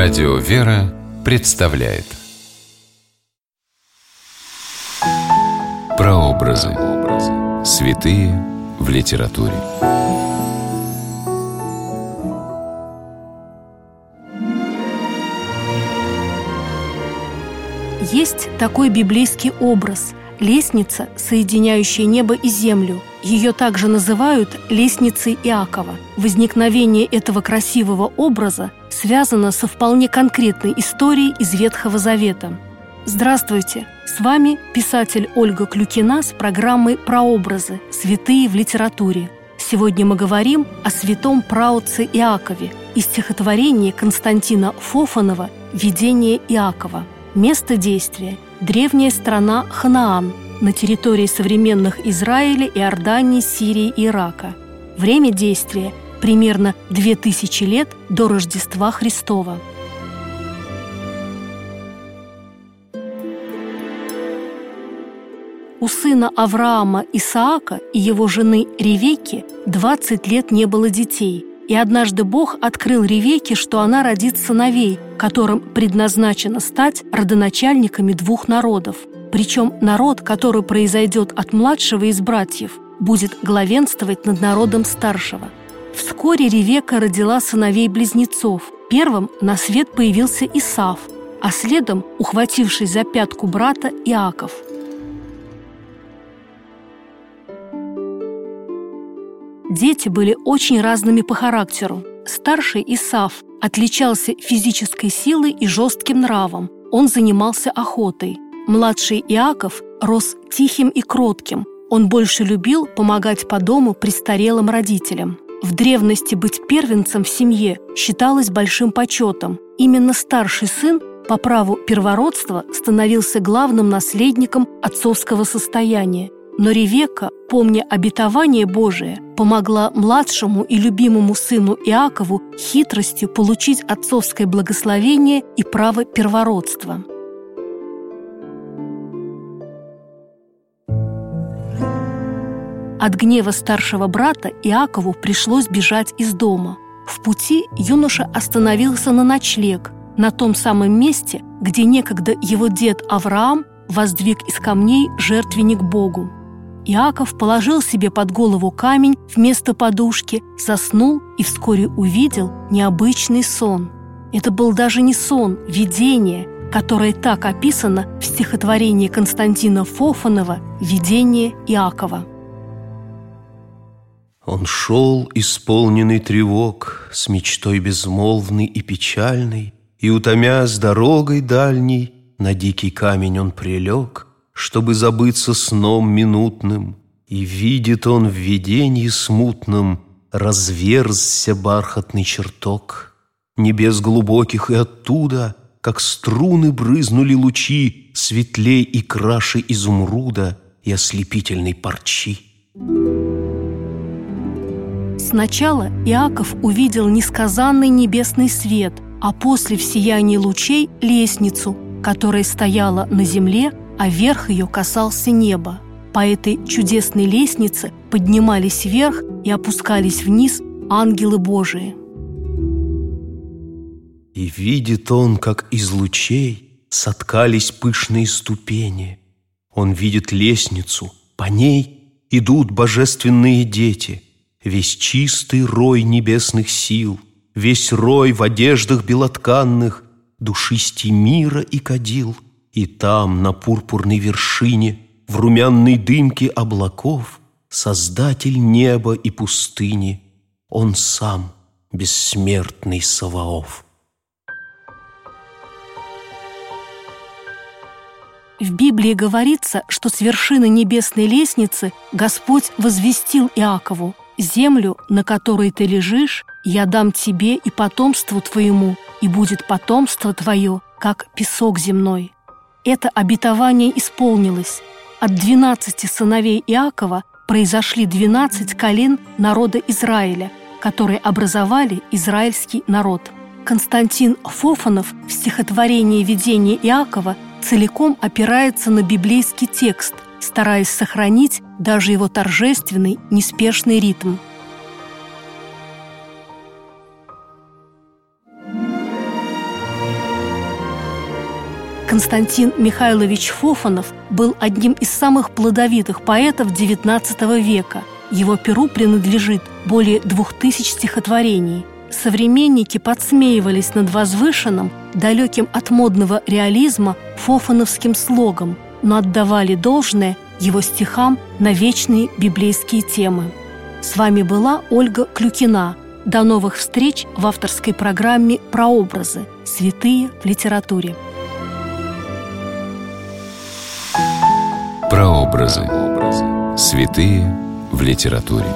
Радио «Вера» представляет Прообразы. Святые в литературе. Есть такой библейский образ – лестница, соединяющая небо и землю. Ее также называют лестницей Иакова. Возникновение этого красивого образа связано со вполне конкретной историей из Ветхого Завета. Здравствуйте! С вами писатель Ольга Клюкина с программой «Прообразы. Святые в литературе». Сегодня мы говорим о святом праотце Иакове из стихотворения Константина Фофанова «Видение Иакова». Место действия – древняя страна Ханаан на территории современных Израиля, Иордании, Сирии и Ирака. Время действия – примерно 2000 лет до Рождества Христова. У сына Авраама Исаака и его жены Ревеки 20 лет не было детей – и однажды Бог открыл Ревеке, что она родит сыновей, которым предназначено стать родоначальниками двух народов. Причем народ, который произойдет от младшего из братьев, будет главенствовать над народом старшего. Вскоре Ревека родила сыновей-близнецов. Первым на свет появился Исав, а следом, ухватившись за пятку брата, Иаков – Дети были очень разными по характеру. Старший Исав отличался физической силой и жестким нравом. Он занимался охотой. Младший Иаков рос тихим и кротким. Он больше любил помогать по дому престарелым родителям. В древности быть первенцем в семье считалось большим почетом. Именно старший сын по праву первородства становился главным наследником отцовского состояния – но Ревека, помня обетование Божие, помогла младшему и любимому сыну Иакову хитростью получить отцовское благословение и право первородства. От гнева старшего брата Иакову пришлось бежать из дома. В пути юноша остановился на ночлег, на том самом месте, где некогда его дед Авраам воздвиг из камней жертвенник Богу. Иаков положил себе под голову камень вместо подушки, заснул и вскоре увидел необычный сон. Это был даже не сон, видение, которое так описано в стихотворении Константина Фофанова «Видение Иакова». Он шел, исполненный тревог, С мечтой безмолвной и печальной, И, утомя с дорогой дальней, На дикий камень он прилег, чтобы забыться сном минутным, И видит он в видении смутном Разверзся бархатный чертог. Небес глубоких и оттуда, Как струны брызнули лучи Светлей и краше изумруда И ослепительной парчи. Сначала Иаков увидел несказанный небесный свет, а после в сиянии лучей – лестницу, которая стояла на земле а верх ее касался неба. По этой чудесной лестнице поднимались вверх и опускались вниз ангелы Божии. И видит он, как из лучей соткались пышные ступени. Он видит лестницу, по ней идут божественные дети, весь чистый рой небесных сил, весь рой в одеждах белотканных, душисти мира и кадил – и там, на пурпурной вершине, В румяной дымке облаков, Создатель неба и пустыни, Он сам, бессмертный Саваоф. В Библии говорится, что с вершины небесной лестницы Господь возвестил Иакову «Землю, на которой ты лежишь, я дам тебе и потомству твоему, и будет потомство твое, как песок земной». Это обетование исполнилось. От двенадцати сыновей Иакова произошли двенадцать колен народа Израиля, которые образовали израильский народ. Константин Фофанов в стихотворении «Видение Иакова» целиком опирается на библейский текст, стараясь сохранить даже его торжественный, неспешный ритм – Константин Михайлович Фофанов был одним из самых плодовитых поэтов XIX века. Его перу принадлежит более двух тысяч стихотворений. Современники подсмеивались над возвышенным, далеким от модного реализма, фофановским слогом, но отдавали должное его стихам на вечные библейские темы. С вами была Ольга Клюкина. До новых встреч в авторской программе «Прообразы. Святые в литературе». Прообразы. Святые в литературе.